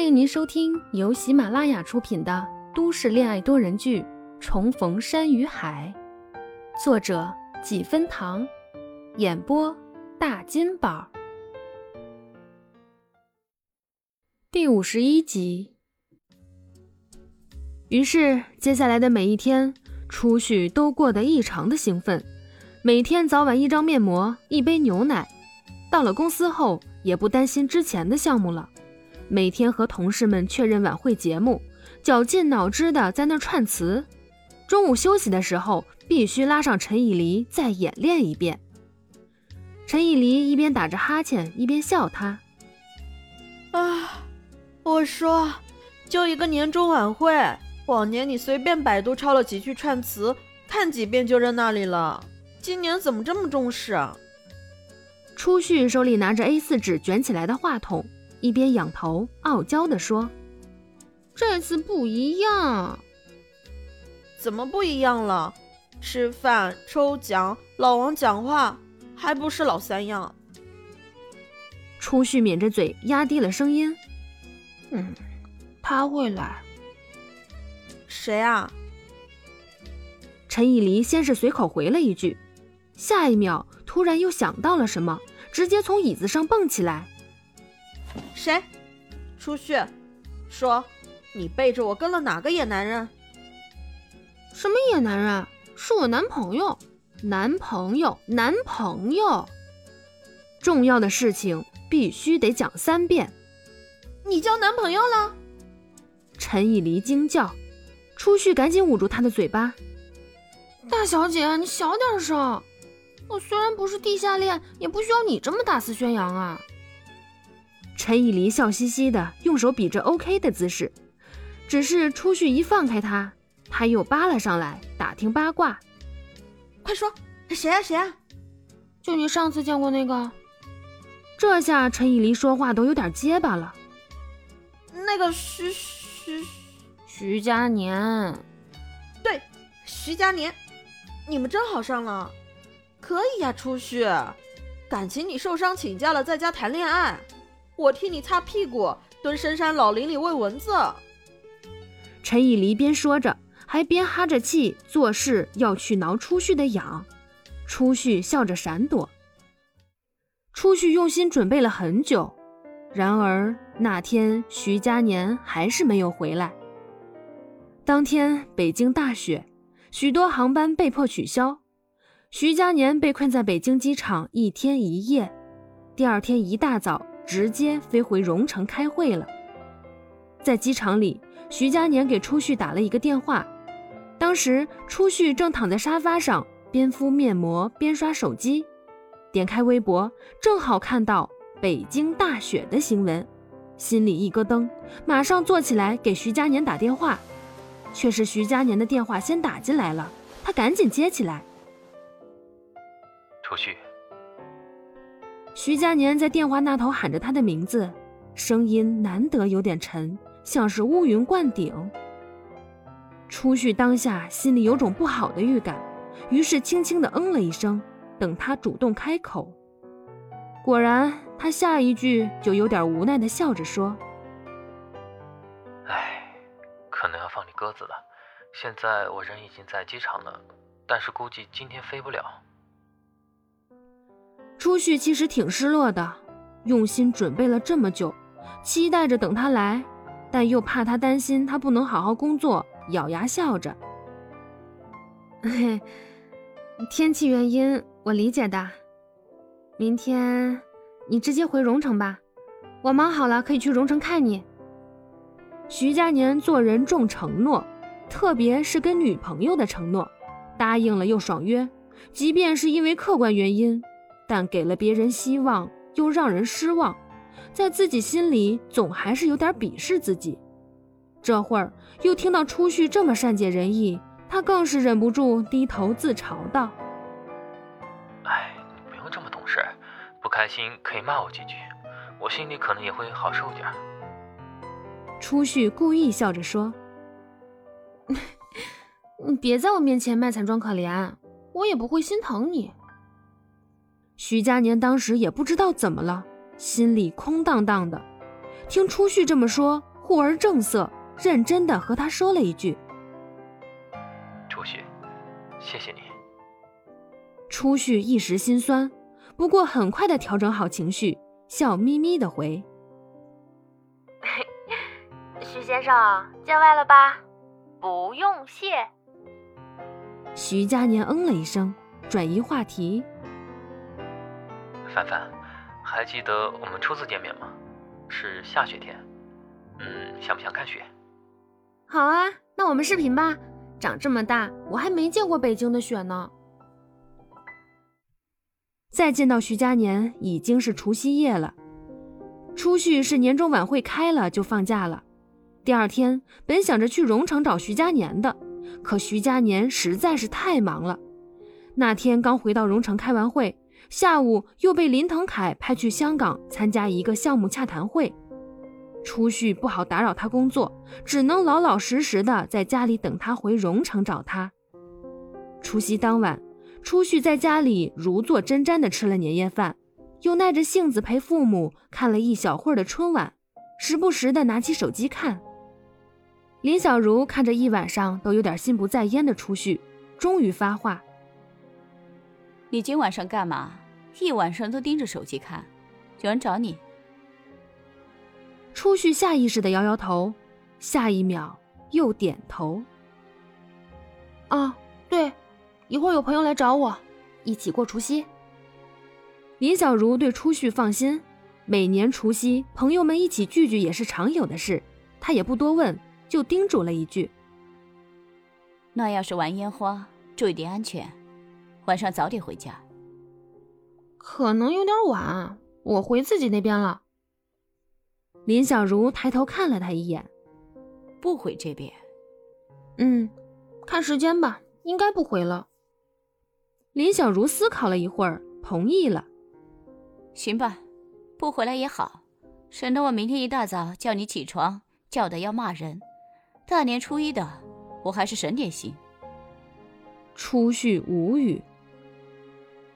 欢迎您收听由喜马拉雅出品的都市恋爱多人剧《重逢山与海》，作者几分糖，演播大金宝，第五十一集。于是，接下来的每一天，初旭都过得异常的兴奋，每天早晚一张面膜，一杯牛奶。到了公司后，也不担心之前的项目了。每天和同事们确认晚会节目，绞尽脑汁的在那串词。中午休息的时候，必须拉上陈以离再演练一遍。陈以离一边打着哈欠，一边笑他：“啊，我说，就一个年终晚会，往年你随便百度抄了几句串词，看几遍就扔那里了。今年怎么这么重视啊？”初旭手里拿着 A4 纸卷起来的话筒。一边仰头傲娇地说：“这次不一样，怎么不一样了？吃饭、抽奖、老王讲话，还不是老三样。”初旭抿着嘴，压低了声音：“嗯，他会来。谁啊？”陈以离先是随口回了一句，下一秒突然又想到了什么，直接从椅子上蹦起来。谁？初旭，说，你背着我跟了哪个野男人？什么野男人？是我男朋友，男朋友，男朋友。重要的事情必须得讲三遍。你交男朋友了？陈以离惊叫，初旭赶紧捂住他的嘴巴。大小姐，你小点声。我虽然不是地下恋，也不需要你这么大肆宣扬啊。陈以离笑嘻嘻的，用手比着 OK 的姿势。只是初旭一放开他，他又扒拉上来，打听八卦。快说，谁啊谁啊？就你上次见过那个。这下陈以离说话都有点结巴了。那个徐徐徐佳年。对，徐佳年。你们真好上了。可以呀，初旭。感情你受伤请假了，在家谈恋爱。我替你擦屁股，蹲深山老林里喂蚊子。陈以离边说着，还边哈着气，做事要去挠初旭的痒。初旭笑着闪躲。初旭用心准备了很久，然而那天徐佳年还是没有回来。当天北京大雪，许多航班被迫取消，徐佳年被困在北京机场一天一夜。第二天一大早。直接飞回荣城开会了。在机场里，徐佳年给初旭打了一个电话。当时初旭正躺在沙发上，边敷面膜边刷手机，点开微博，正好看到北京大雪的新闻，心里一咯噔，马上坐起来给徐佳年打电话。却是徐佳年的电话先打进来了，他赶紧接起来。初旭。徐佳年在电话那头喊着他的名字，声音难得有点沉，像是乌云灌顶。初旭当下心里有种不好的预感，于是轻轻的嗯了一声，等他主动开口。果然，他下一句就有点无奈的笑着说：“哎，可能要放你鸽子了。现在我人已经在机场了，但是估计今天飞不了。”初旭其实挺失落的，用心准备了这么久，期待着等他来，但又怕他担心他不能好好工作，咬牙笑着。嘿，天气原因我理解的。明天你直接回荣城吧，我忙好了可以去荣城看你。徐佳年做人重承诺，特别是跟女朋友的承诺，答应了又爽约，即便是因为客观原因。但给了别人希望，又让人失望，在自己心里总还是有点鄙视自己。这会儿又听到初旭这么善解人意，他更是忍不住低头自嘲道：“哎，你不用这么懂事，不开心可以骂我几句，我心里可能也会好受点。”初旭故意笑着说：“你别在我面前卖惨装可怜，我也不会心疼你。”徐佳年当时也不知道怎么了，心里空荡荡的。听初旭这么说，忽而正色，认真的和他说了一句：“初旭，谢谢你。”初旭一时心酸，不过很快的调整好情绪，笑眯眯的回：“徐先生，见外了吧？不用谢。”徐佳年嗯了一声，转移话题：“凡凡，还记得我们初次见面吗？是下雪天。嗯，想不想看雪？”“好啊，那我们视频吧。长这么大，我还没见过北京的雪呢。”再见到徐佳年，已经是除夕夜了。初旭是年终晚会开了就放假了。第二天本想着去荣城找徐佳年的，可徐佳年实在是太忙了。那天刚回到荣城开完会，下午又被林腾凯派去香港参加一个项目洽谈会。初旭不好打扰他工作，只能老老实实的在家里等他回荣城找他。除夕当晚。初旭在家里如坐针毡的吃了年夜饭，又耐着性子陪父母看了一小会儿的春晚，时不时的拿起手机看。林小如看着一晚上都有点心不在焉的初旭，终于发话：“你今晚上干嘛？一晚上都盯着手机看？有人找你？”初旭下意识的摇摇头，下一秒又点头：“啊，对。”一会儿有朋友来找我，一起过除夕。林小如对初旭放心，每年除夕朋友们一起聚聚也是常有的事，她也不多问，就叮嘱了一句：“那要是玩烟花，注意点安全，晚上早点回家。”可能有点晚，我回自己那边了。林小如抬头看了他一眼，不回这边。嗯，看时间吧，应该不回了。林小如思考了一会儿，同意了。行吧，不回来也好，省得我明天一大早叫你起床，叫的要骂人。大年初一的，我还是省点心。初旭无语。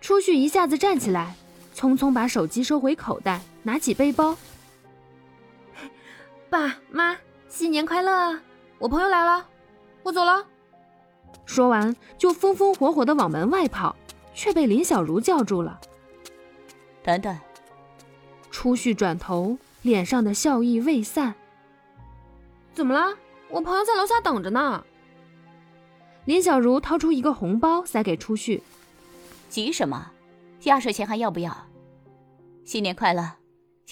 初旭一下子站起来，匆匆把手机收回口袋，拿起背包。爸妈，新年快乐！我朋友来了，我走了。说完，就风风火火的往门外跑，却被林小如叫住了。等等！初旭转头，脸上的笑意未散。怎么了？我朋友在楼下等着呢。林小如掏出一个红包，塞给初旭。急什么？压岁钱还要不要？新年快乐！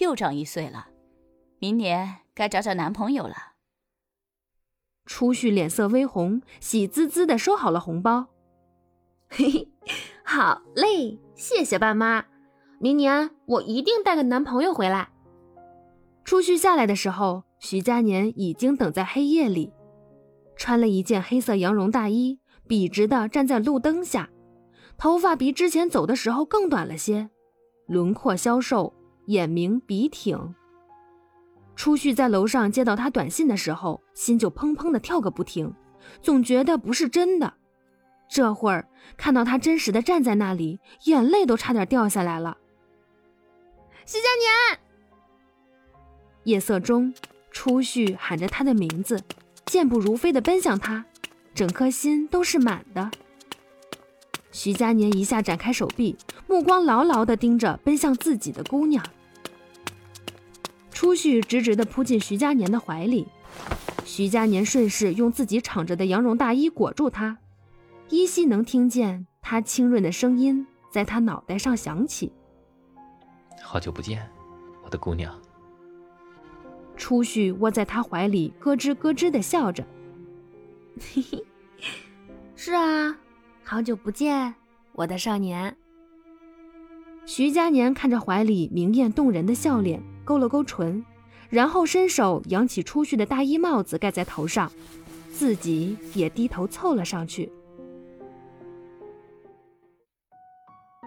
又长一岁了，明年该找找男朋友了。初旭脸色微红，喜滋滋的收好了红包。嘿嘿，好嘞，谢谢爸妈。明年我一定带个男朋友回来。初旭下来的时候，徐佳年已经等在黑夜里，穿了一件黑色羊绒大衣，笔直的站在路灯下，头发比之前走的时候更短了些，轮廓消瘦，眼明鼻挺。初旭在楼上接到他短信的时候，心就砰砰的跳个不停，总觉得不是真的。这会儿看到他真实的站在那里，眼泪都差点掉下来了。徐佳年，夜色中，初旭喊着他的名字，健步如飞的奔向他，整颗心都是满的。徐佳年一下展开手臂，目光牢牢地盯着奔向自己的姑娘。初旭直直地扑进徐佳年的怀里，徐佳年顺势用自己敞着的羊绒大衣裹住他，依稀能听见他清润的声音在他脑袋上响起：“好久不见，我的姑娘。”初旭窝在他怀里，咯吱咯吱地笑着：“嘿嘿，是啊，好久不见，我的少年。”徐佳年看着怀里明艳动人的笑脸。勾了勾唇，然后伸手扬起出去的大衣帽子盖在头上，自己也低头凑了上去。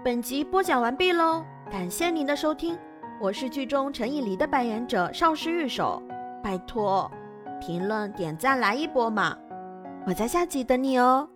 本集播讲完毕喽，感谢您的收听，我是剧中陈以离的扮演者邵氏玉手，拜托，评论点赞来一波嘛，我在下集等你哦。